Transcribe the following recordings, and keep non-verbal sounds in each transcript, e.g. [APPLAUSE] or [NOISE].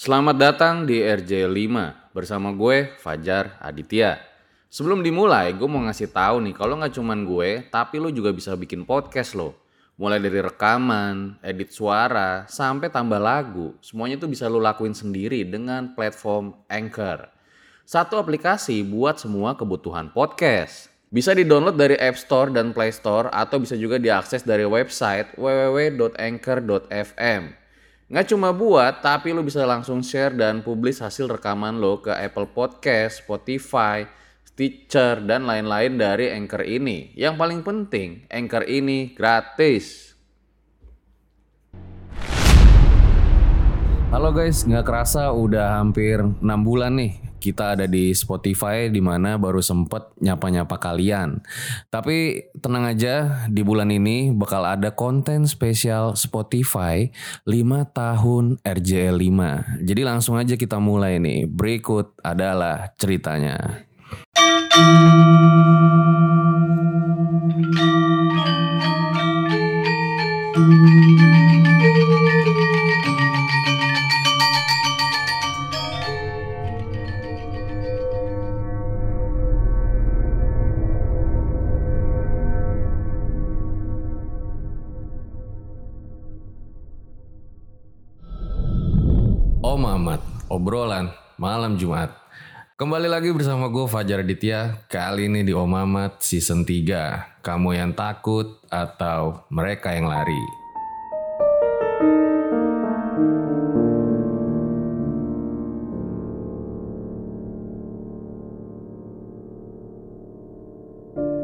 Selamat datang di RJ5 bersama gue Fajar Aditya. Sebelum dimulai, gue mau ngasih tahu nih kalau nggak cuman gue, tapi lo juga bisa bikin podcast lo. Mulai dari rekaman, edit suara, sampai tambah lagu. Semuanya tuh bisa lo lakuin sendiri dengan platform Anchor. Satu aplikasi buat semua kebutuhan podcast. Bisa di-download dari App Store dan Play Store atau bisa juga diakses dari website www.anchor.fm. Nggak cuma buat, tapi lo bisa langsung share dan publish hasil rekaman lo ke Apple Podcast, Spotify, Stitcher, dan lain-lain dari Anchor ini. Yang paling penting, Anchor ini gratis. Halo guys, nggak kerasa udah hampir 6 bulan nih kita ada di Spotify di mana baru sempet nyapa-nyapa kalian. Tapi tenang aja, di bulan ini bakal ada konten spesial Spotify 5 tahun RJL 5. Jadi langsung aja kita mulai nih. Berikut adalah ceritanya. Obrolan malam Jumat. Kembali lagi bersama gue Fajar Aditya, kali ini di Om Ahmad season 3. Kamu yang takut atau mereka yang lari?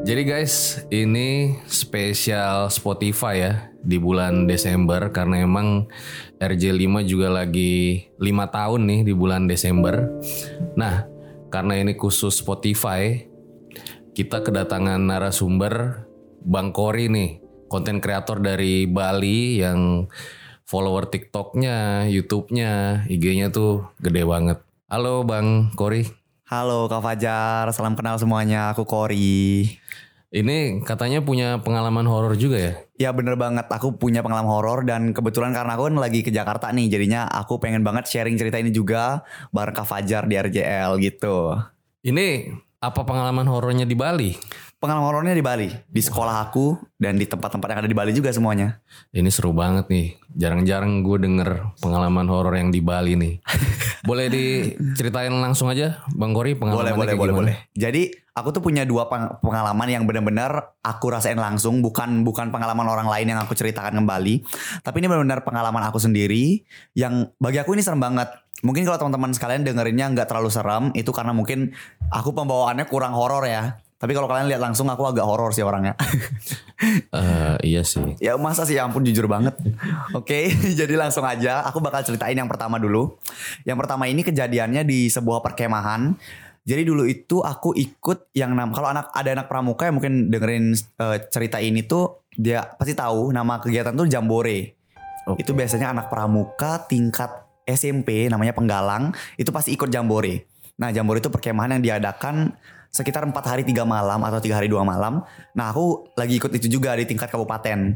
Jadi guys, ini spesial Spotify ya di bulan Desember karena emang RJ5 juga lagi 5 tahun nih di bulan Desember. Nah, karena ini khusus Spotify, kita kedatangan narasumber Bang Kori nih, konten kreator dari Bali yang follower TikToknya, YouTube-nya, IG-nya tuh gede banget. Halo Bang Kori. Halo Kak Fajar, salam kenal semuanya, aku Kori. Ini katanya punya pengalaman horor juga ya? Ya bener banget, aku punya pengalaman horor dan kebetulan karena aku kan lagi ke Jakarta nih, jadinya aku pengen banget sharing cerita ini juga bareng Kak Fajar di RJL gitu. Ini apa pengalaman horornya di Bali? Pengalaman horornya di Bali, di sekolah aku dan di tempat-tempat yang ada di Bali juga semuanya. Ini seru banget nih. Jarang-jarang gue denger pengalaman horor yang di Bali nih. [LAUGHS] boleh diceritain langsung aja, Bang Kori Boleh, pengalamannya boleh, boleh, gimana? boleh. Jadi aku tuh punya dua peng- pengalaman yang benar-benar aku rasain langsung, bukan bukan pengalaman orang lain yang aku ceritakan kembali, tapi ini benar-benar pengalaman aku sendiri yang bagi aku ini serem banget. Mungkin kalau teman-teman sekalian dengerinnya nggak terlalu serem, itu karena mungkin aku pembawaannya kurang horor ya. Tapi kalau kalian lihat langsung aku agak horor sih orangnya. [LAUGHS] Eh, iya sih. ya masa sih ya ampun jujur banget. Oke, [LAUGHS] jadi langsung aja aku bakal ceritain yang pertama dulu. Yang pertama ini kejadiannya di sebuah perkemahan. Jadi dulu itu aku ikut yang nam kalau anak ada anak pramuka yang mungkin dengerin eh, cerita ini tuh dia pasti tahu nama kegiatan tuh jambore. Oke. Itu biasanya anak pramuka tingkat SMP namanya penggalang itu pasti ikut jambore. Nah jambore itu perkemahan yang diadakan sekitar empat hari tiga malam atau tiga hari dua malam. Nah aku lagi ikut itu juga di tingkat kabupaten.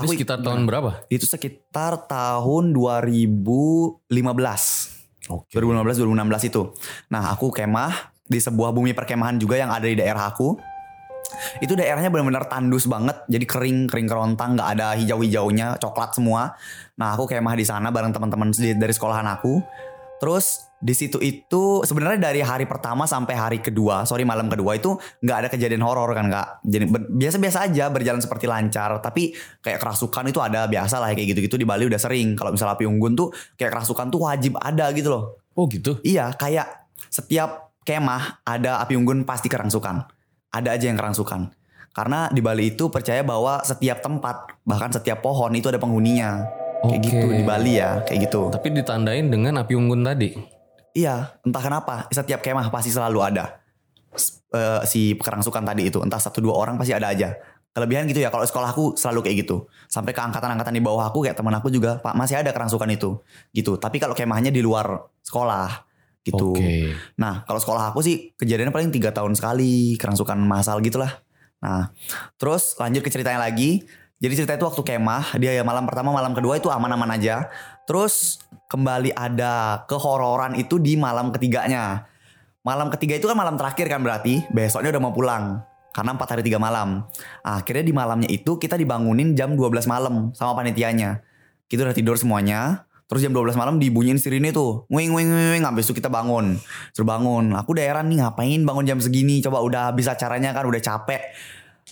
Ini sekitar tahun berapa? Itu sekitar tahun 2015. Oke. 2015 2016 itu. Nah, aku kemah di sebuah bumi perkemahan juga yang ada di daerah aku. Itu daerahnya benar-benar tandus banget, jadi kering, kering kerontang, nggak ada hijau-hijaunya, coklat semua. Nah, aku kemah di sana bareng teman-teman dari sekolahan aku. Terus di situ itu sebenarnya dari hari pertama sampai hari kedua, sorry malam kedua itu nggak ada kejadian horor kan kak. Jadi biasa-biasa aja berjalan seperti lancar. Tapi kayak kerasukan itu ada biasa lah kayak gitu-gitu di Bali udah sering. Kalau misalnya api unggun tuh kayak kerasukan tuh wajib ada gitu loh. Oh gitu. Iya kayak setiap kemah ada api unggun pasti kerangsukan. Ada aja yang kerangsukan. Karena di Bali itu percaya bahwa setiap tempat bahkan setiap pohon itu ada penghuninya. Kayak Oke. gitu di Bali ya, kayak gitu. Tapi ditandain dengan api unggun tadi. Iya, entah kenapa setiap kemah pasti selalu ada eh, si kerangsukan tadi itu. Entah satu dua orang pasti ada aja. Kelebihan gitu ya kalau sekolahku selalu kayak gitu. Sampai ke angkatan-angkatan di bawah aku kayak teman aku juga, Pak masih ada kerangsukan itu. Gitu. Tapi kalau kemahnya di luar sekolah gitu. Oke. Nah kalau sekolah aku sih kejadiannya paling tiga tahun sekali kerangsukan masal gitulah. Nah terus lanjut ke ceritanya lagi. Jadi cerita itu waktu kemah, dia ya malam pertama, malam kedua itu aman-aman aja. Terus kembali ada kehororan itu di malam ketiganya. Malam ketiga itu kan malam terakhir kan berarti, besoknya udah mau pulang. Karena 4 hari 3 malam. Akhirnya di malamnya itu kita dibangunin jam 12 malam sama panitianya. Kita udah tidur semuanya. Terus jam 12 malam dibunyiin sirine tuh. Wing wing wing. Habis itu kita bangun. Suruh bangun. Aku udah heran nih ngapain bangun jam segini. Coba udah bisa caranya kan udah capek.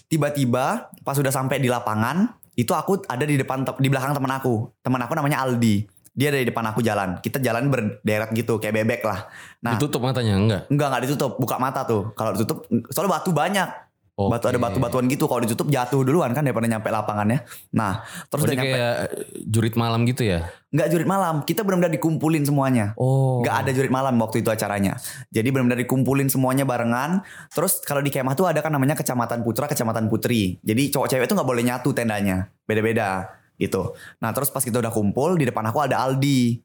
Tiba-tiba pas udah sampai di lapangan. Itu aku ada di depan di belakang teman aku. Teman aku namanya Aldi. Dia ada di depan aku jalan. Kita jalan berderet gitu kayak bebek lah. Nah, Ditutup matanya enggak? enggak enggak ditutup, buka mata tuh. Kalau ditutup soalnya batu banyak. Batu ada batu-batuan gitu. Kalau ditutup jatuh duluan kan daripada nyampe lapangannya. Nah, terus udah nyampe kayak jurit malam gitu ya? nggak jurit malam. Kita benar-benar dikumpulin semuanya. Oh. Nggak ada jurit malam waktu itu acaranya. Jadi benar-benar dikumpulin semuanya barengan. Terus kalau di kemah tuh ada kan namanya kecamatan putra, kecamatan putri. Jadi cowok cewek tuh nggak boleh nyatu tendanya. Beda-beda gitu. Nah terus pas kita udah kumpul di depan aku ada Aldi.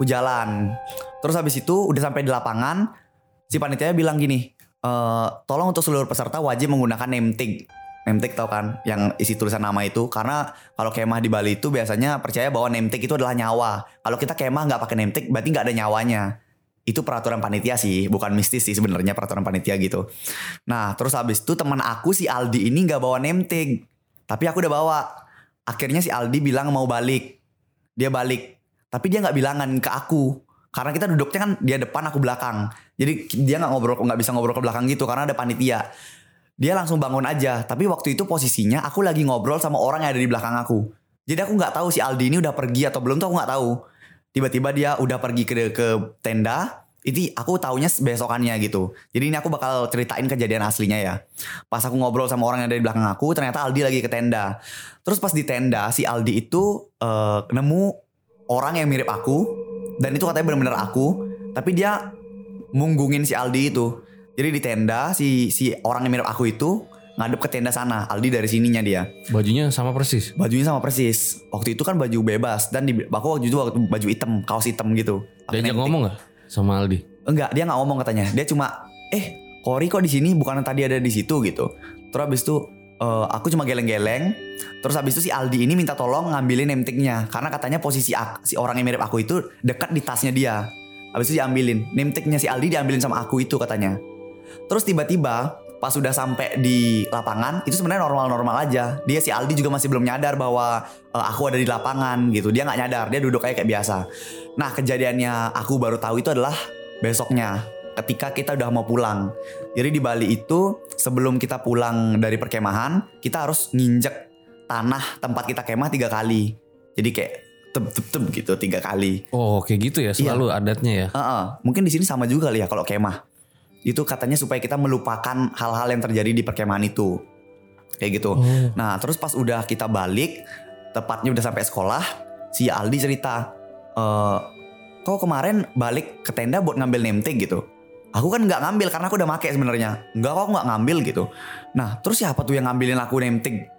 Aku jalan. Terus habis itu udah sampai di lapangan. Si panitia bilang gini. "Eh, tolong untuk seluruh peserta wajib menggunakan name tag. Name tag tau kan yang isi tulisan nama itu karena kalau kemah di Bali itu biasanya percaya bahwa name tag itu adalah nyawa. Kalau kita kemah nggak pakai name tag berarti nggak ada nyawanya. Itu peraturan panitia sih, bukan mistis sih sebenarnya peraturan panitia gitu. Nah, terus habis itu teman aku si Aldi ini nggak bawa name tag. Tapi aku udah bawa. Akhirnya si Aldi bilang mau balik. Dia balik. Tapi dia nggak bilangan ke aku. Karena kita duduknya kan dia depan aku belakang. Jadi dia nggak ngobrol nggak bisa ngobrol ke belakang gitu karena ada panitia. Dia langsung bangun aja. Tapi waktu itu posisinya aku lagi ngobrol sama orang yang ada di belakang aku. Jadi aku nggak tahu si Aldi ini udah pergi atau belum tuh aku nggak tahu. Tiba-tiba dia udah pergi ke ke tenda. Itu aku taunya besokannya gitu. Jadi ini aku bakal ceritain kejadian aslinya ya. Pas aku ngobrol sama orang yang ada di belakang aku, ternyata Aldi lagi ke tenda. Terus pas di tenda si Aldi itu eh, nemu orang yang mirip aku dan itu katanya benar-benar aku. Tapi dia munggungin si Aldi itu. Jadi di tenda si si orang yang mirip aku itu ngadep ke tenda sana. Aldi dari sininya dia. Bajunya sama persis. Bajunya sama persis. Waktu itu kan baju bebas dan di aku waktu itu waktu baju hitam, kaos hitam gitu. Name tag. ngomong gak sama Aldi? Enggak, dia nggak ngomong katanya. Dia cuma eh Kori kok di sini bukan tadi ada di situ gitu. Terus habis itu eh, aku cuma geleng-geleng. Terus habis itu si Aldi ini minta tolong ngambilin name tag-nya karena katanya posisi si orang yang mirip aku itu dekat di tasnya dia. Habis itu diambilin. Name tag-nya si Aldi diambilin sama aku itu katanya. Terus tiba-tiba pas sudah sampai di lapangan itu sebenarnya normal-normal aja. Dia si Aldi juga masih belum nyadar bahwa eh, aku ada di lapangan gitu. Dia nggak nyadar, dia duduk kayak kayak biasa. Nah kejadiannya aku baru tahu itu adalah besoknya ketika kita udah mau pulang. Jadi di Bali itu sebelum kita pulang dari perkemahan kita harus nginjek tanah tempat kita kemah tiga kali. Jadi kayak tep tep tep gitu tiga kali. Oh kayak gitu ya selalu adatnya ya. Heeh, mungkin di sini sama juga kali ya kalau kemah. Itu katanya supaya kita melupakan hal-hal yang terjadi di perkemahan itu. Kayak gitu. Oh. Nah, terus pas udah kita balik, tepatnya udah sampai sekolah, si Aldi cerita, eh kok kemarin balik ke tenda buat ngambil name tag gitu. Aku kan nggak ngambil karena aku udah make sebenarnya. Enggak kok aku nggak ngambil gitu. Nah, terus siapa tuh yang ngambilin aku name tag?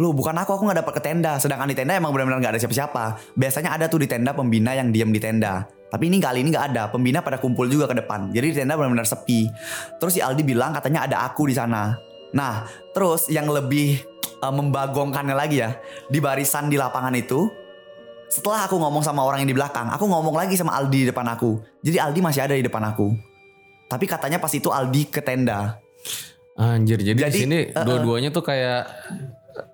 Lu bukan aku, aku nggak dapet ke tenda. Sedangkan di tenda emang benar-benar nggak ada siapa-siapa. Biasanya ada tuh di tenda pembina yang diam di tenda. Tapi ini kali ini nggak ada. Pembina pada kumpul juga ke depan. Jadi di tenda benar-benar sepi. Terus si Aldi bilang katanya ada aku di sana. Nah, terus yang lebih eh, membagongkannya lagi ya, di barisan di lapangan itu, setelah aku ngomong sama orang yang di belakang, aku ngomong lagi sama Aldi di depan aku. Jadi Aldi masih ada di depan aku. Tapi katanya pas itu Aldi ke tenda. Anjir jadi, di Jadi, sini uh-uh. dua-duanya tuh kayak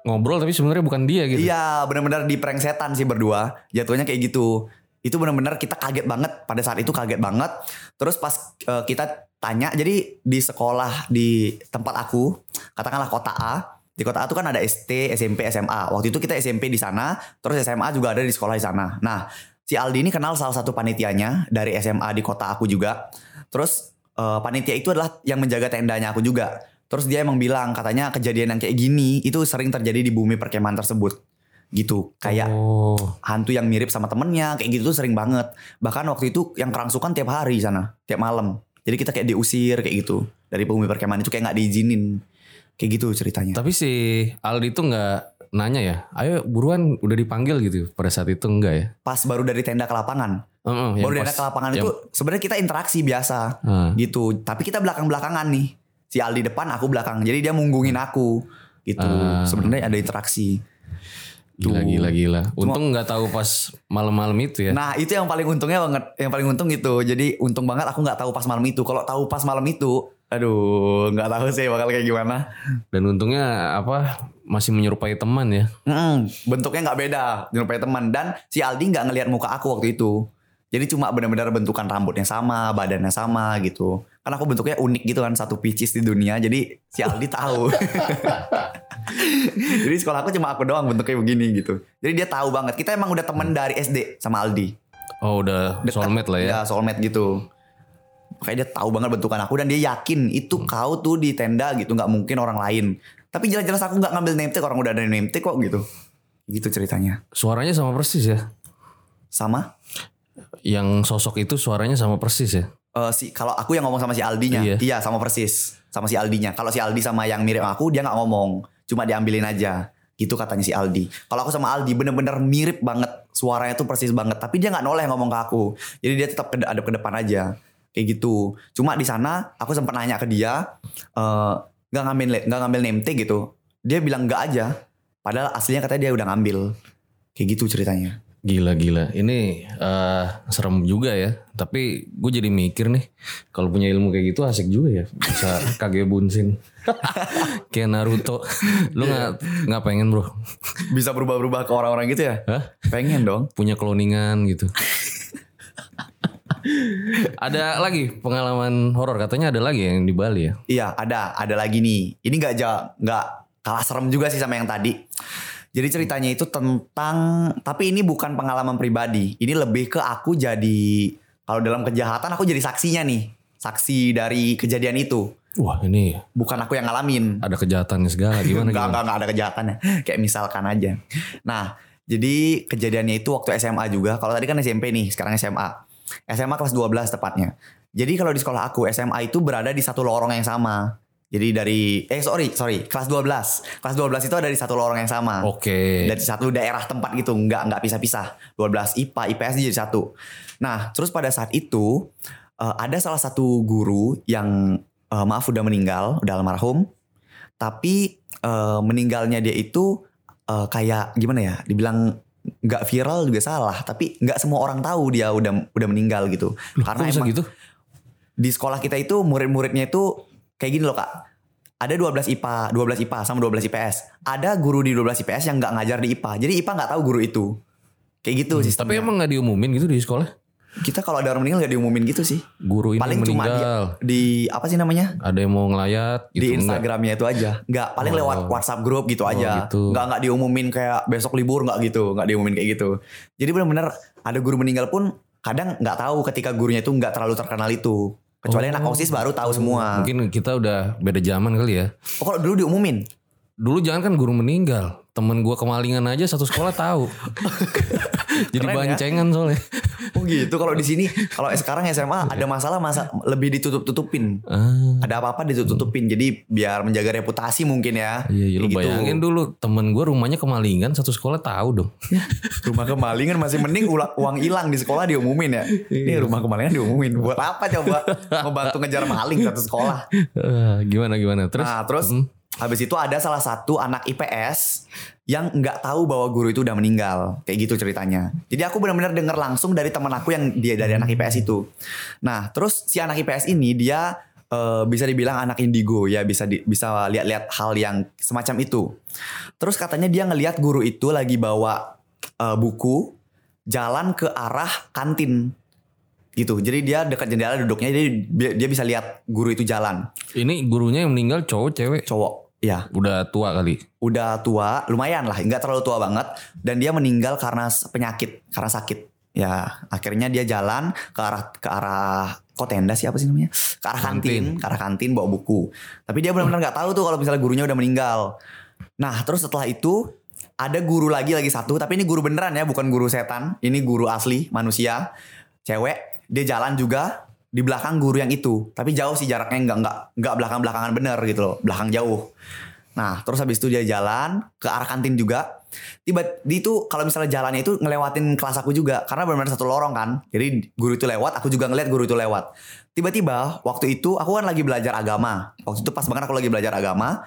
ngobrol tapi sebenarnya bukan dia gitu. Iya, benar-benar di prank setan sih berdua. Jatuhnya kayak gitu. Itu benar-benar kita kaget banget pada saat itu kaget banget. Terus pas eh, kita tanya, jadi di sekolah di tempat aku, katakanlah kota A. Di kota A itu kan ada ST, SMP, SMA. Waktu itu kita SMP di sana, terus SMA juga ada di sekolah di sana. Nah, si Aldi ini kenal salah satu panitianya dari SMA di kota aku juga. Terus eh, panitia itu adalah yang menjaga tendanya aku juga. Terus dia emang bilang katanya kejadian yang kayak gini itu sering terjadi di bumi perkemahan tersebut. Gitu. Kayak Oh. hantu yang mirip sama temennya kayak gitu tuh sering banget. Bahkan waktu itu yang kerangsukan tiap hari sana, tiap malam. Jadi kita kayak diusir kayak gitu dari bumi perkemahan itu kayak nggak diizinin. Kayak gitu ceritanya. Tapi si Aldi tuh nggak nanya ya, ayo buruan udah dipanggil gitu pada saat itu enggak ya? Pas baru dari tenda ke lapangan. Heeh, yang baru dari tenda ke lapangan yang- itu sebenarnya kita interaksi biasa. Ah. gitu. Tapi kita belakang-belakangan nih. Si Aldi depan, aku belakang. Jadi dia munggungin aku. Gitu. Ah. Sebenarnya ada interaksi. Gila gila gila. Untung nggak tahu pas malam-malam itu ya. Nah itu yang paling untungnya banget, yang paling untung itu. Jadi untung banget aku nggak tahu pas malam itu. Kalau tahu pas malam itu, aduh nggak tahu sih bakal kayak gimana. Dan untungnya apa masih menyerupai teman ya. Hmm, bentuknya nggak beda, menyerupai teman. Dan si Aldi nggak ngelihat muka aku waktu itu. Jadi cuma benar-benar bentukan rambutnya sama, badannya sama gitu. Kan aku bentuknya unik gitu kan, satu picis di dunia. Jadi si Aldi tahu. [LAUGHS] Jadi sekolah aku cuma aku doang bentuknya begini gitu. Jadi dia tahu banget. Kita emang udah temen dari SD sama Aldi. Oh udah Dekat. soulmate lah ya. Ya soulmate gitu. Kayak dia tahu banget bentukan aku dan dia yakin itu Hmm. kau tuh di tenda gitu nggak mungkin orang lain. Tapi jelas-jelas aku nggak ngambil name tag orang udah ada name tag kok gitu. Gitu ceritanya. Suaranya sama persis ya. Sama Yang sosok itu suaranya sama persis ya. eh, si kalau aku yang ngomong sama si Aldinya, Iya. iya. sama persis sama si Aldinya. Kalau si Aldi sama yang mirip aku dia nggak ngomong, cuma diambilin aja. Gitu katanya si Aldi. Kalau aku sama Aldi bener-bener mirip banget, suaranya tuh persis banget. Tapi dia nggak noleh ngomong ke aku. Jadi dia tetap ada ke depan aja, kayak gitu. Cuma di sana aku sempat nanya ke dia, eh, nggak ngambil nggak ngambil name tag gitu. Dia bilang nggak aja. Padahal aslinya katanya dia udah ngambil. Kayak gitu ceritanya. Gila gila. Ini eh, serem juga ya. Tapi gue jadi mikir nih, kalau punya ilmu kayak gitu asik juga ya. Bisa [LAUGHS] kage bunsin. kayak Naruto. Lu nggak nggak pengen bro? Bisa berubah-berubah ke orang-orang gitu ya? Hah? Pengen dong. Punya cloningan gitu. ada lagi pengalaman horor katanya ada lagi yang di Bali ya. Iya, ada, ada lagi nih. Ini nggak nggak kalah serem juga sih sama yang tadi. Jadi ceritanya itu tentang, tapi ini bukan pengalaman pribadi. Ini lebih ke aku jadi, kalau dalam kejahatan aku jadi saksinya nih, saksi dari kejadian itu. Wah ini Bukan aku yang ngalamin. ada kejahatannya segala gimana gimana? enggak, enggak ada kejahatannya. [LAUGHS] Kayak misalkan aja. Nah, jadi kejadiannya itu waktu SMA juga. Kalau tadi kan SMP nih, sekarang SMA. SMA kelas 12 tepatnya. Jadi kalau di sekolah aku, SMA itu berada di satu lorong yang sama. Jadi dari, eh sorry, sorry, kelas 12. Kelas 12 itu ada di satu lorong yang sama. Oke. Dari satu daerah tempat gitu, nggak nggak pisah-pisah. 12 IPA, IPS jadi satu. Nah, terus pada saat itu eh, ada salah satu guru yang eh, maaf udah meninggal, udah almarhum. Tapi eh, meninggalnya dia itu eh, kayak gimana ya? Dibilang nggak viral juga salah, tapi nggak semua orang tahu dia udah udah meninggal gitu. Loh, Karena emang gitu? di sekolah kita itu murid-muridnya itu kayak gini loh kak. Ada 12 IPA, 12 IPA sama 12 IPS. Ada guru di 12 IPS yang nggak ngajar di IPA. Jadi IPA nggak tahu guru itu. Kayak gitu Hmm, sistemnya. Tapi emang nggak diumumin gitu di sekolah? kita kalau ada orang meninggal nggak diumumin gitu sih. Guru ini Paling cuma meninggal. di, di apa sih namanya? Ada yang mau ngelayat gitu di enggak? Instagramnya itu aja. Nggak paling Oh. lewat WhatsApp grup gitu Oh, aja. gitu. Nggak nggak diumumin kayak besok libur nggak gitu. Nggak diumumin kayak gitu. Jadi benar-benar ada guru meninggal pun kadang nggak tahu ketika gurunya itu nggak terlalu terkenal itu. Kecuali Oh. anak OSIS baru tahu semua. Mungkin kita udah beda zaman kali ya. Oh kalau dulu diumumin. Dulu jangan kan guru meninggal. Temen gua kemalingan aja satu sekolah tahu. [LAUGHS] Jadi Keren ya. bancengan soalnya. Oh gitu. Kalau di sini, kalau sekarang SMA ada masalah masa lebih ditutup-tutupin. Ah, Ada apa-apa ditutup-tutupin. Jadi biar menjaga reputasi mungkin ya. iya, iya lu gitu. bayangin dulu temen gua rumahnya kemalingan satu sekolah tahu dong. [LAUGHS] Rumah kemalingan masih mending uang hilang di sekolah diumumin ya. Ini rumah kemalingan diumumin. Buat apa coba membantu ngejar maling satu sekolah. Ah, gimana gimana terus? Nah terus Hmm. Habis itu ada salah satu anak IPS yang nggak tahu bahwa guru itu udah meninggal. Kayak gitu ceritanya. Jadi aku benar-benar denger langsung dari teman aku yang dia dari anak IPS itu. Nah terus si anak IPS ini dia eh, bisa dibilang anak indigo ya bisa di- bisa lihat-lihat hal yang semacam itu. Terus katanya dia ngelihat guru itu lagi bawa eh, buku jalan ke arah kantin gitu. Jadi dia dekat jendela duduknya jadi dia dia bisa lihat guru itu jalan. Ini gurunya yang meninggal cowok cewek. Cowok. Ya, Udah tua kali. udah tua, lumayan lah, nggak terlalu tua banget. Dan dia meninggal karena penyakit, karena sakit. Ya, akhirnya dia jalan ke arah ke arah kok tenda sih namanya? Ke arah kantin, ke arah kantin bawa buku. Tapi dia benar-benar nggak tahu tuh kalau misalnya gurunya udah meninggal. Nah, terus setelah itu ada guru lagi lagi satu, tapi ini guru beneran ya, bukan guru setan. Ini guru asli, manusia, cewek. Dia jalan juga di belakang guru yang itu, tapi jauh sih jaraknya nggak nggak nggak belakang belakangan bener gitu loh, belakang jauh. Nah, terus habis itu dia jalan ke arah kantin juga. Tiba di itu kalau misalnya jalannya itu ngelewatin kelas aku juga karena benar-benar satu lorong kan. Jadi guru itu lewat, aku juga ngeliat guru itu lewat. Tiba-tiba waktu itu aku kan lagi belajar agama. Waktu itu pas banget aku lagi belajar agama.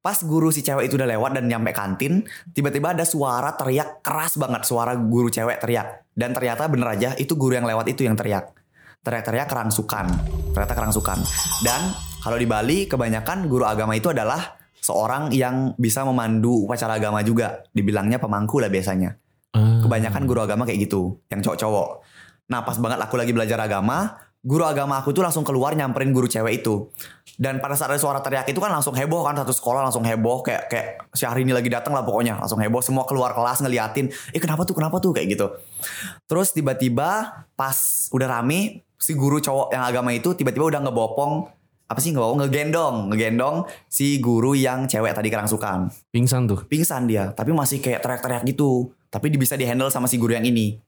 Pas guru si cewek itu udah lewat dan nyampe kantin, tiba-tiba ada suara teriak keras banget, suara guru cewek teriak. Dan ternyata bener aja itu guru yang lewat itu yang teriak. Teriak-teriak kerangsukan. Ternyata kerangsukan. Dan kalau di Bali kebanyakan guru agama itu adalah seorang yang bisa memandu upacara agama juga. Dibilangnya pemangku lah biasanya. Ah. Kebanyakan guru agama kayak gitu, yang cowok-cowok. Nah pas banget aku lagi belajar agama, guru agama aku tuh langsung keluar nyamperin guru cewek itu. Dan pada saat ada suara teriak itu kan langsung heboh kan satu sekolah langsung heboh kayak kayak si hari ini lagi datang lah pokoknya langsung heboh semua keluar kelas ngeliatin, eh kenapa tuh kenapa tuh kayak gitu. Terus tiba-tiba pas udah rame si guru cowok yang agama itu tiba-tiba udah ngebopong apa sih ngebopong? Ngegendong ngegendong si guru yang cewek tadi kerangsukan. Pingsan tuh. pingsan dia tapi masih kayak teriak-teriak gitu. Tapi bisa dihandle sama si guru yang ini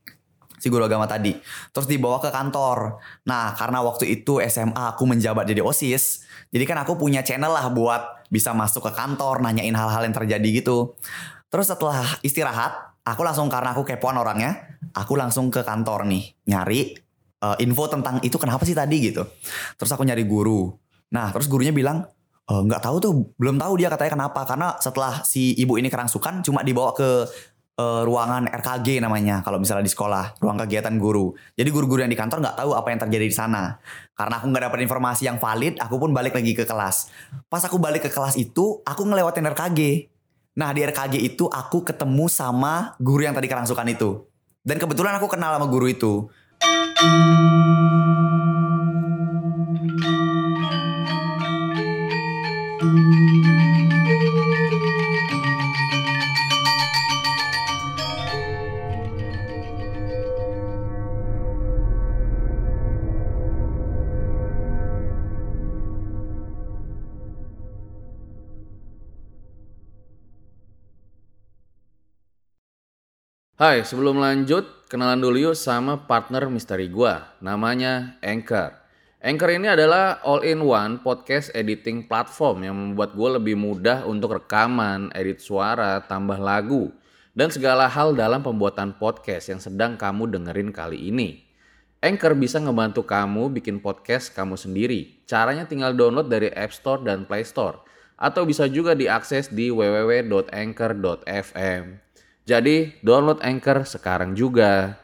si guru agama tadi. Terus dibawa ke kantor. Nah karena waktu itu SMA aku menjabat jadi osis jadi kan aku punya channel lah buat bisa masuk ke kantor nanyain hal-hal yang terjadi gitu. Terus setelah istirahat aku langsung karena aku kepoan orangnya aku langsung ke kantor nih nyari eh, info tentang itu kenapa sih tadi gitu. Terus aku nyari guru. Nah terus gurunya bilang "Eh, nggak tahu tuh belum tahu dia katanya kenapa. Karena setelah si ibu ini kerangsukan cuma dibawa ke eh, ruangan RKG namanya kalau misalnya di sekolah ruang kegiatan guru. Jadi guru-guru yang di kantor nggak tahu apa yang terjadi di sana. Karena aku nggak dapat informasi yang valid aku pun balik lagi ke kelas. Pas aku balik ke kelas itu aku ngelewatin RKG nah di RKG itu aku ketemu sama guru yang tadi kerangsukan itu. Dan kebetulan aku kenal sama guru itu Hai, sebelum lanjut, kenalan dulu yuk sama partner misteri gua. Namanya Anchor. Anchor ini adalah all-in-one podcast editing platform yang membuat gue lebih mudah untuk rekaman, edit suara, tambah lagu, dan segala hal dalam pembuatan podcast yang sedang kamu dengerin kali ini. Anchor bisa ngebantu kamu bikin podcast kamu sendiri. Caranya tinggal download dari App Store dan Play Store. Atau bisa juga diakses di www.anchor.fm. Jadi download Anchor sekarang juga.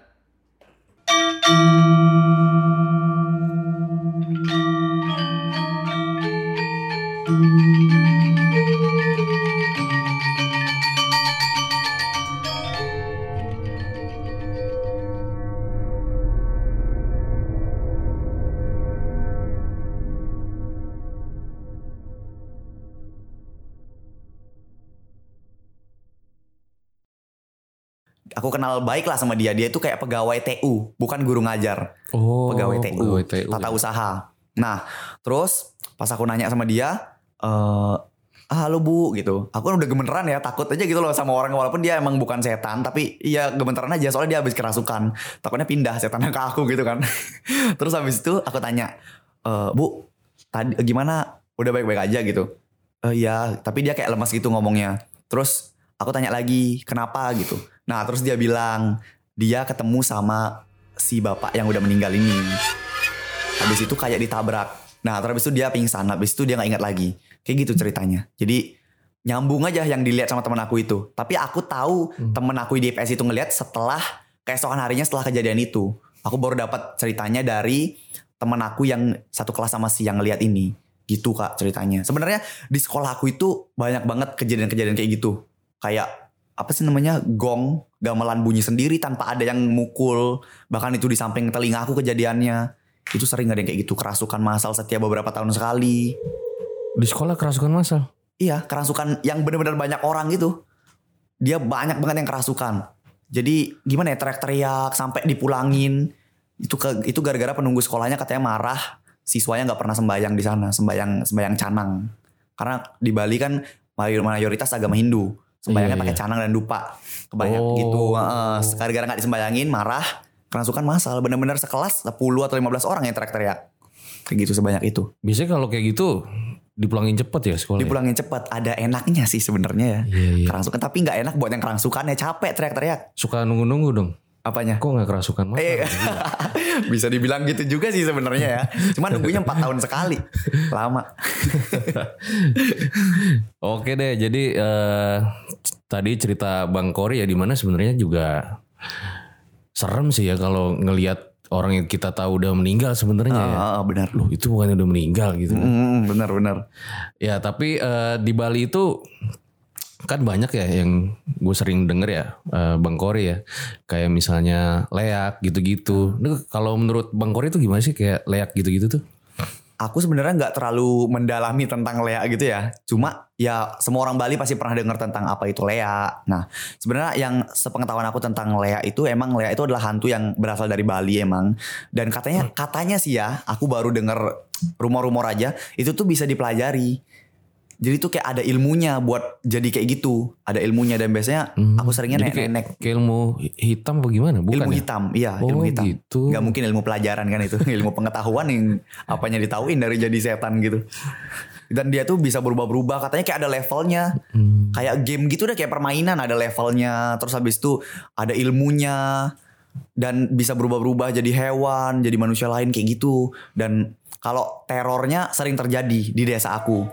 Aku kenal baik lah sama dia dia itu kayak pegawai TU bukan guru ngajar Oh, pegawai TU, pegawai TU, tata ya. usaha. Nah, terus pas aku nanya sama dia, eh ah, halo bu gitu. Aku kan udah gemeteran ya, takut aja gitu loh sama orang walaupun dia emang bukan setan, tapi iya gemeteran aja soalnya dia habis kerasukan. Takutnya pindah setannya ke aku gitu kan. [LAUGHS] terus habis itu aku tanya, "Eh, bu, tadi gimana? Udah baik-baik aja gitu. Eh iya, tapi dia kayak lemas gitu ngomongnya. Terus aku tanya lagi, kenapa gitu. Nah, terus dia bilang dia ketemu sama si bapak yang udah meninggal ini. Habis itu kayak ditabrak. Nah, terus habis itu dia pingsan. Habis itu dia nggak ingat lagi. Kayak gitu ceritanya. Jadi nyambung aja yang dilihat sama teman aku itu. Tapi aku tahu temen aku di IPS itu ngelihat setelah keesokan harinya setelah kejadian itu. Aku baru dapat ceritanya dari temen aku yang satu kelas sama si yang ngelihat ini. Gitu kak ceritanya. Sebenarnya di sekolah aku itu banyak banget kejadian-kejadian kayak gitu. Kayak apa sih namanya gong gamelan bunyi sendiri tanpa ada yang mukul. Bahkan itu di samping telinga aku kejadiannya. Itu sering ada yang kayak gitu kerasukan massal setiap beberapa tahun sekali. Di sekolah kerasukan masal. iya kerasukan yang benar-benar banyak orang gitu. Dia banyak banget yang kerasukan. Jadi gimana ya teriak-teriak sampai dipulangin. Itu ke itu gara-gara penunggu sekolahnya katanya marah. Siswanya nggak pernah sembayang di sana sembayang sembayang canang. Karena di Bali kan mayor- mayoritas agama Hindu sembayangnya Iya, pakai iya. canang dan dupa kebanyak Oh. gitu Heeh, gara-gara nggak disembayangin marah kerasukan massal benar-benar sekelas 10 atau 15 orang yang teriak-teriak kayak gitu sebanyak itu Biasanya kalau kayak gitu dipulangin cepet ya sekolah. ya? dipulangin cepat ada enaknya sih sebenarnya ya Iya, iya. kerangsukan tapi nggak enak buat yang kerangsukan ya capek teriak-teriak Suka nunggu-nunggu dong. Apanya? Kok nggak kerasukan mata? Eh, [LAUGHS] bisa dibilang gitu juga sih sebenarnya ya. Cuma nunggunya 4 tahun sekali. Lama. [LAUGHS] Oke deh, jadi eh, tadi cerita Bang Kori ya di mana sebenarnya juga serem sih ya kalau ngelihat orang yang kita tahu udah meninggal sebenarnya ya. Ah, ah, benar. Loh itu bukan udah meninggal gitu. Hmm, benar benar. Ya tapi eh, di Bali itu kan banyak ya yang gue sering denger ya eh, Bang Kori ya. Kayak misalnya leak gitu-gitu. Kalau menurut Bang Kori itu gimana sih kayak leak gitu-gitu tuh? Aku sebenarnya nggak terlalu mendalami tentang Lea gitu ya. Cuma ya semua orang Bali pasti pernah dengar tentang apa itu Lea. Nah sebenarnya yang sepengetahuan aku tentang Lea itu emang Lea itu adalah hantu yang berasal dari Bali emang. Dan katanya katanya sih ya, aku baru dengar rumor-rumor aja itu tuh bisa dipelajari. Jadi tuh kayak ada ilmunya buat jadi kayak gitu. Ada ilmunya dan biasanya aku seringnya Jadi kayak, nenek-nenek kayak ilmu hitam apa gimana? Bukan ilmu ya? hitam, iya Oh, ilmu hitam. gitu. Gak mungkin ilmu pelajaran kan itu, [LAUGHS] ilmu pengetahuan yang apanya ditauin dari jadi setan gitu. Dan dia tuh bisa berubah-berubah, katanya kayak ada levelnya, Hmm. kayak game gitu deh, kayak permainan ada levelnya. Terus habis itu ada ilmunya dan bisa berubah-berubah jadi hewan, jadi manusia lain kayak gitu. Dan kalau terornya sering terjadi di desa aku,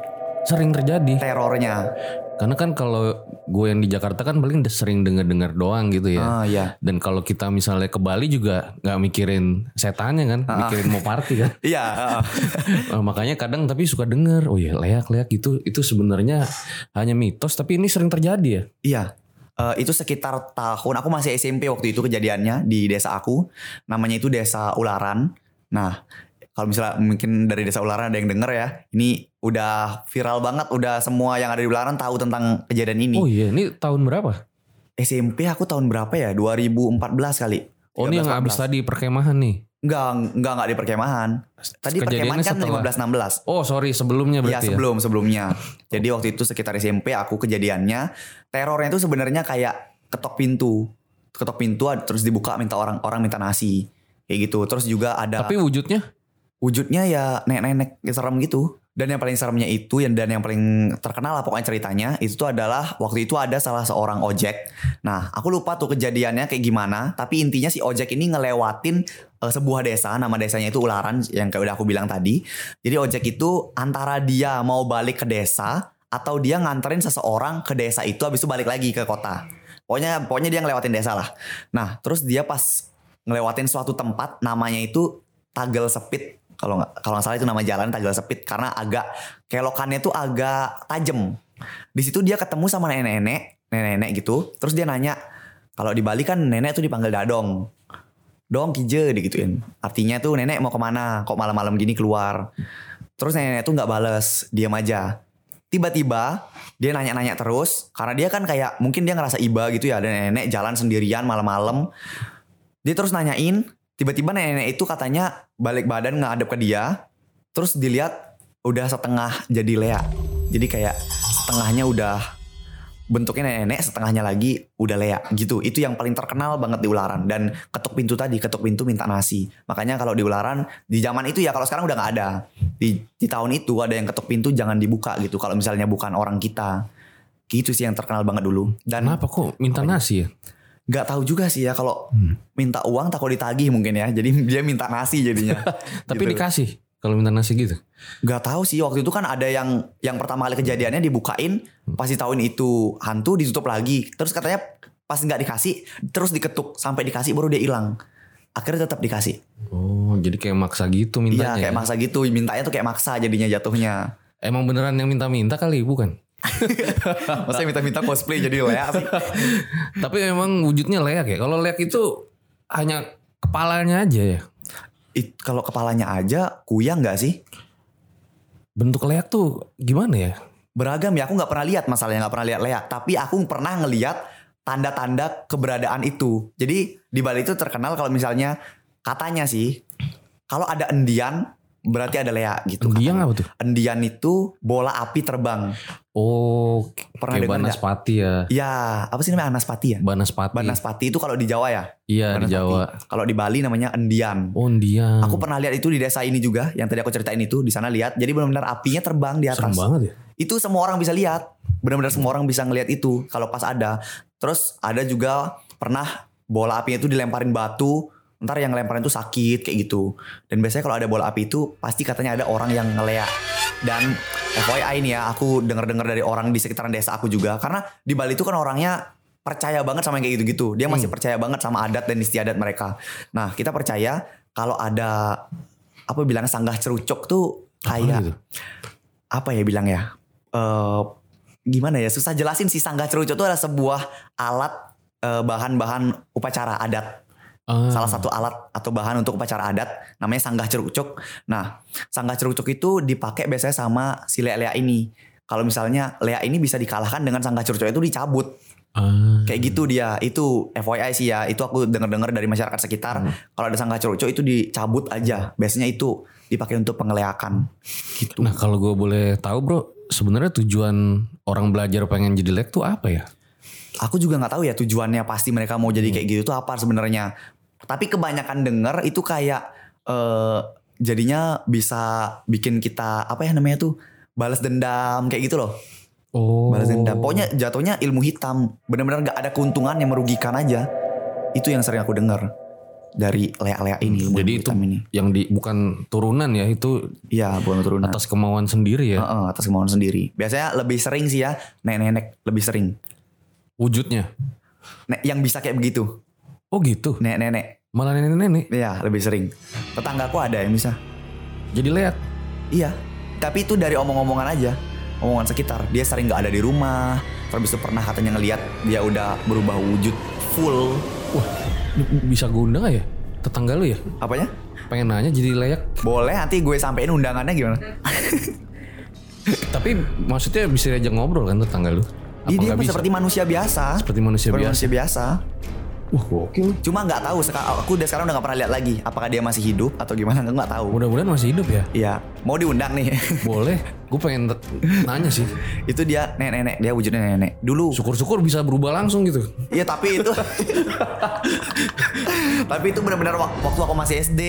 Sering terjadi. terornya. Karena kan kalau gue yang di Jakarta kan paling sering denger-dengar doang gitu ya. Ah iya. Dan kalau kita misalnya ke Bali juga nggak mikirin setannya kan, Ah. mikirin mau party kan. [LAUGHS] Iya, heeh. Nah, [LAUGHS] makanya kadang tapi suka denger, oh ya leak-leak gitu, itu sebenarnya hanya mitos tapi ini sering terjadi ya. Iya. Eh, itu sekitar tahun aku masih SMP waktu itu kejadiannya di desa aku. Namanya itu Desa Ularan. Nah, kalau misalnya mungkin dari Desa Ularan ada yang denger ya. Ini udah viral banget, udah semua yang ada di Ularan tahu tentang kejadian ini. Oh iya, ini tahun berapa? SMP aku tahun berapa ya? 2014 kali. Oh ini yang 13, abis 14. tadi perkemahan nih. Enggak, enggak enggak di perkemahan. Tadi perkemahan kan setelah. 15 16. Oh sorry sebelumnya Iya berarti ya. sebelum sebelumnya. [LAUGHS] Jadi waktu itu sekitar SMP aku kejadiannya terornya itu sebenarnya kayak ketok pintu, ketok pintu terus dibuka minta orang orang minta nasi kayak gitu. Terus juga ada Tapi wujudnya wujudnya ya nenek-nenek yang serem gitu. Dan yang paling seremnya itu yang dan yang paling terkenal lah pokoknya ceritanya itu tuh adalah waktu itu ada salah seorang ojek. Nah aku lupa tuh kejadiannya kayak gimana. Tapi intinya si ojek ini ngelewatin eh, sebuah desa. Nama desanya itu Ularan yang kayak udah aku bilang tadi. Jadi ojek itu antara dia mau balik ke desa atau dia nganterin seseorang ke desa itu habis itu balik lagi ke kota. Pokoknya pokoknya dia ngelewatin desa lah. Nah terus dia pas ngelewatin suatu tempat namanya itu Tagel Sepit kalau nggak kalau nggak salah itu nama jalan Tagel Sepit karena agak kelokannya tuh agak tajam. Di situ dia ketemu sama nenek-nenek, nenek-nenek gitu. Terus dia nanya, kalau di Bali kan nenek tuh dipanggil dadong. Dong kije digituin. Artinya tuh nenek mau ke mana? Kok malam-malam gini keluar? Terus nenek tuh nggak bales, diam aja. Tiba-tiba dia nanya-nanya terus karena dia kan kayak mungkin dia ngerasa iba gitu ya dan nenek jalan sendirian malam-malam. Dia terus nanyain, tiba-tiba nenek itu katanya balik badan ngadep ke dia, terus dilihat udah setengah jadi Lea. Jadi kayak setengahnya udah bentuknya nenek, setengahnya lagi udah Lea gitu. Itu yang paling terkenal banget di Ularan dan ketuk pintu tadi, ketuk pintu minta nasi. Makanya kalau di Ularan di zaman itu ya kalau sekarang udah nggak ada. Di di tahun itu ada yang ketuk pintu jangan dibuka gitu kalau misalnya bukan orang kita. Gitu sih yang terkenal banget dulu. Dan kenapa kok minta nasi ya? Nggak tahu juga sih ya kalau minta uang takut ditagih mungkin ya. Jadi [LAUGHS] dia minta nasi jadinya. [LAUGHS] Tapi Gitu. dikasih kalau minta nasi gitu. Gak tahu sih waktu itu kan ada yang yang pertama kali kejadiannya dibukain pasti tahun itu hantu ditutup lagi terus katanya pas nggak dikasih terus diketuk sampai dikasih baru dia hilang akhirnya tetap dikasih Oh jadi kayak maksa gitu iya mintanya. kayak ya? maksa gitu mintanya tuh kayak maksa jadinya jatuhnya Emang beneran yang minta-minta kali bukan? [LAUGHS] Maksudnya minta-minta cosplay jadi Lea sih [LAUGHS] Tapi emang wujudnya leak ya. Kalau leak itu hanya kepalanya aja ya. It- kalau kepalanya aja kuyang nggak sih Bentuk leak tuh gimana ya? beragam ya aku nggak pernah lihat masalahnya nggak pernah lihat Lea tapi aku pernah ngelihat tanda-tanda keberadaan itu jadi di Bali itu terkenal kalau misalnya katanya sih kalau ada endian berarti ada Lea gitu Dia katanya. apa tuh? endian itu bola api terbang Oh, Pernah kayak? Banaspati ya. ya apa sih namanya anaspati ya Banaspati. Banaspati itu kalau di Jawa ya Iya di. Jawa. kalau di Bali namanya endian Oh dia. Aku pernah lihat itu di desa ini juga, yang tadi aku ceritain itu di sana lihat. Jadi benar-benar apinya terbang di Serem atas. banget ya. Itu semua orang bisa lihat. Benar-benar semua orang bisa ngelihat itu kalau pas ada. Terus ada juga pernah bola apinya itu dilemparin batu, ntar yang lemparin itu sakit kayak gitu. Dan biasanya kalau ada bola api itu pasti katanya ada orang yang ngelea. Dan FYI ini ya, aku denger-dengar dari orang di sekitaran desa aku juga karena di Bali itu kan orangnya percaya banget sama yang kayak gitu-gitu. Dia masih percaya banget sama adat dan istiadat mereka. Nah, kita percaya kalau ada apa bilang sanggah cerucuk tuh kayak itu? apa ya bilang ya? Eh gimana ya? Susah jelasin sih sanggah cerucuk itu adalah sebuah alat eh, bahan-bahan upacara adat. Ah, Salah satu alat atau bahan untuk upacara adat namanya sanggah cerucuk. Nah, sanggah cerucuk itu dipakai biasanya sama si lea-lea ini. Kalau misalnya lea ini bisa dikalahkan dengan sanggah cerucuk itu dicabut. ah. Kayak gitu dia. Itu FYI sih ya. Itu aku denger-dengar dari masyarakat sekitar. Kalau ada sanggah cerucuk itu dicabut aja. Biasanya itu dipakai untuk pengeleakan. Gitu. Nah kalau gue boleh tahu bro, sebenarnya tujuan orang belajar pengen jadi lek tuh apa ya? Aku juga nggak tahu ya tujuannya pasti mereka mau jadi kayak gitu tuh apa sebenarnya. Tapi kebanyakan denger itu kayak eh jadinya bisa bikin kita apa ya namanya tuh balas dendam kayak gitu loh. Oh. Balas dendam. Pokoknya jatuhnya ilmu hitam. Benar-benar nggak ada keuntungan yang merugikan aja. Itu yang sering aku dengar dari lea-lea ini ilmu Jadi itu ini. yang di bukan turunan ya itu Iya, bukan turunan. atas kemauan sendiri ya Heeh, atas kemauan sendiri. Biasanya lebih sering sih ya nenek-nenek lebih sering. wujudnya. Nek yang bisa kayak begitu. Oh gitu. Nenek-nenek. Malah nenek-nenek Iya, lebih sering. Tetanggaku ada yang bisa. jadi leak. Iya. Tapi itu dari omong-omongan aja. Omongan sekitar. Dia sering nggak ada di rumah. Terus itu pernah katanya ngelihat dia udah berubah wujud full. Wah, bisa gue undang gak ya? Tetangga lu ya? Apanya? Pengen nanya jadi layak. Boleh nanti gue sampein undangannya gimana? Tapi maksudnya bisa diajak ngobrol kan tetangga lu? Apa Iya, dia nggak bisa? seperti manusia biasa. Seperti manusia Seperti biasa. manusia biasa. Wah gokil. Cuma nggak tahu sekarang aku udah sekarang udah nggak pernah lihat lagi apakah dia masih hidup atau gimana [LAUGHS] nggak tahu. Mudah-mudahan masih hidup ya. Iya, mau diundang nih. Boleh. [LAUGHS] Gue pengen nanya sih. [LAUGHS] itu dia nenek-nenek, dia wujudnya nenek. Dulu. Syukur-syukur bisa berubah langsung gitu. Iya tapi itu [LAUGHS] Tapi itu benar-benar wak- waktu aku masih SD.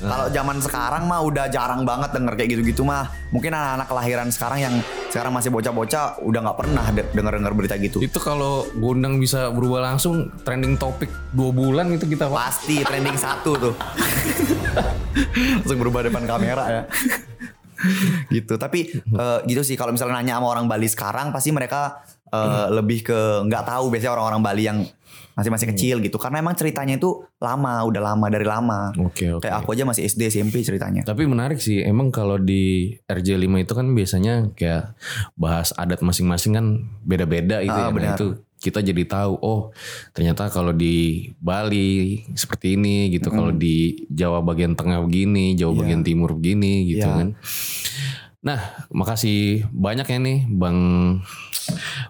Kalau zaman sekarang mah udah jarang banget denger kayak gitu-gitu mah. Mungkin anak-anak kelahiran sekarang yang sekarang masih bocah-bocah udah nggak pernah de- denger-denger berita gitu. Itu kalau Gondang bisa berubah langsung trending topik dua bulan itu kita. Pasti trending satu tuh. [LAUGHS] Langsung berubah depan kamera ya. [LAUGHS] gitu. Tapi eh, gitu sih. Kalau misalnya nanya sama orang Bali sekarang pasti mereka eh, lebih ke nggak tahu biasanya orang-orang Bali yang masih masih kecil gitu. Karena emang ceritanya itu lama udah lama dari lama. Oke oke. kayak aku aja masih SD SMP ceritanya. Tapi menarik sih, emang kalau di RJ5 itu kan biasanya kayak bahas adat masing-masing kan beda-beda itu Ah, ya. Nah, itu kita jadi tahu, oh ternyata kalau di Bali seperti ini gitu, kalau di Jawa bagian tengah begini, Jawa Iya. bagian timur begini gitu Iya. kan. Nah, makasih banyak ya nih Bang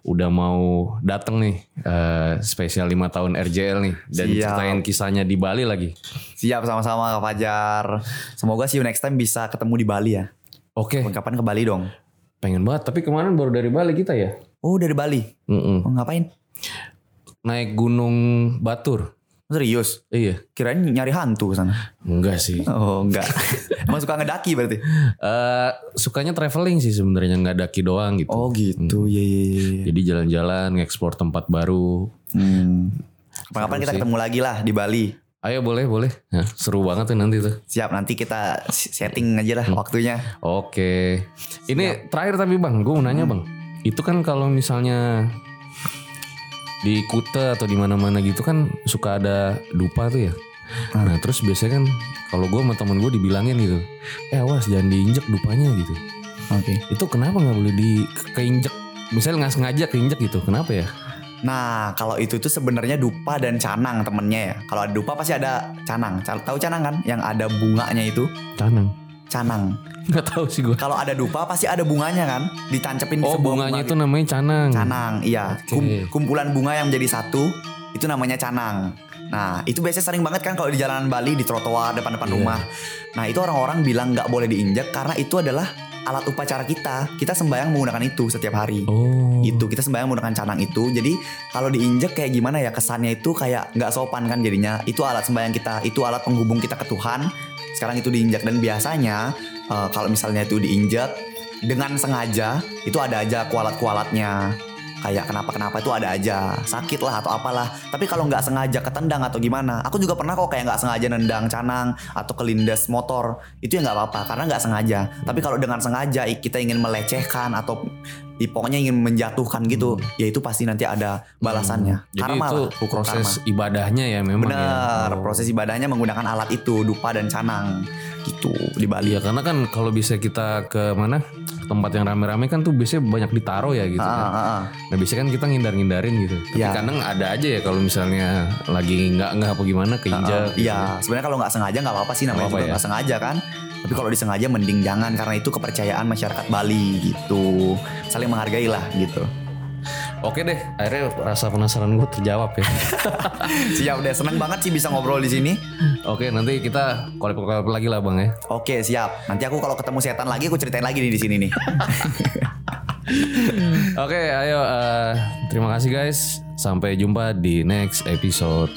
udah mau dateng nih eh, spesial 5 tahun RJL nih dan Siap. ceritain kisahnya di Bali lagi. siap sama-sama Kak Fajar semoga you next time bisa ketemu di Bali ya Oke, kapan ke Bali dong pengen banget. Tapi kemarin baru dari Bali kita ya. oh dari Bali Mm-mm. oh, ngapain Naik Gunung Batur. serius Iya, kirain nyari hantu ke sana enggak sih. oh enggak [LAUGHS] emang suka ngedaki berarti Eh sukanya traveling sih sebenarnya nggak daki doang gitu. oh gitu iya iya iya iya. Jadi jalan-jalan, ngeksplor tempat baru. Hmm. Kapan-kapan kita sih. ketemu lagi lah di Bali. Ayo boleh boleh. Nah, seru banget tuh nanti tuh. Siap nanti kita setting aja lah waktunya. Oke. Ini terakhir tapi bang, gue mau nanya bang. Itu kan kalau misalnya di Kuta atau di mana-mana gitu kan suka ada dupa tuh ya. Nah terus biasanya kan kalau gue sama temen gue dibilangin gitu, eh awas jangan diinjek dupanya gitu. Oke. Itu kenapa nggak boleh di keinjek? Misalnya nggak sengaja keinjek gitu, kenapa ya? Nah kalau itu tuh sebenarnya dupa dan canang temennya ya. Kalau ada dupa pasti ada canang. Ca- Tahu canang kan? Yang ada bunganya itu Canang. Canang. Nggak tahu sih gue. Kalau ada dupa pasti ada bunganya kan? Ditancepin di Oh sebuah bunganya bunga itu namanya canang. Canang, iya. Oke. Kum- kumpulan bunga yang menjadi satu itu namanya canang. Nah, itu biasanya sering banget kan kalau di jalanan Bali di trotoar depan-depan Iya. rumah. Nah, itu orang-orang bilang nggak boleh diinjak karena itu adalah alat upacara kita. Kita sembahyang menggunakan itu setiap hari. Oh. Gitu, kita sembahyang menggunakan canang itu. Jadi kalau diinjak kayak gimana ya kesannya itu kayak nggak sopan kan jadinya. Itu alat sembahyang kita, itu alat penghubung kita ke Tuhan. Sekarang itu diinjak dan biasanya eh, kalau misalnya itu diinjak dengan sengaja itu ada aja kualat-kualatnya kayak kenapa-kenapa itu ada aja. Sakit lah atau apalah. Tapi kalau nggak sengaja ketendang atau gimana aku juga pernah kok kayak nggak sengaja nendang canang atau kelindas motor. Itu ya nggak apa-apa karena nggak sengaja. Tapi kalau dengan sengaja kita ingin melecehkan atau i- pokoknya ingin menjatuhkan gitu ya itu pasti nanti ada balasannya. Jadi Karma itu lah, proses karma. ibadahnya ya memang benar ya. Oh. proses ibadahnya menggunakan alat itu dupa dan canang. Gitu di Bali. Iya karena kan kalau bisa kita ke mana tempat yang rame-rame kan tuh biasanya banyak ditaruh ya gitu Ah, kan. ah, ah. Nah biasanya kan kita ngindar-ngindarin gitu. Tapi Ya. kadang ada aja ya kalau misalnya lagi nggak nggak apa gimana keinjak. gitu. Iya, sebenarnya kalau nggak sengaja nggak apa-apa sih namanya Nggak juga apa-apa nggak sengaja kan. Tapi kalau disengaja mending jangan karena itu kepercayaan masyarakat Bali gitu. Saling menghargai lah gitu. Oke deh, akhirnya rasa penasaran gue terjawab ya. [LAUGHS] Siap deh, seneng banget sih bisa ngobrol di sini. Oke nanti kita kolek-kolek lagi lah bang ya. Oke, siap. Nanti aku kalau ketemu setan lagi aku ceritain lagi nih di sini nih. [LAUGHS] Oke ayo eh, terima kasih guys. Sampai jumpa di next episode.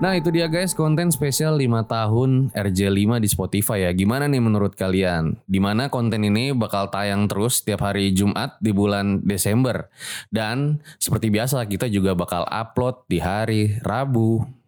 Nah itu dia guys. Konten spesial 5 tahun RJ5 di Spotify ya. Gimana nih menurut kalian? Di mana konten ini bakal tayang terus setiap hari Jumat di bulan Desember? Dan seperti biasa kita juga bakal upload di hari Rabu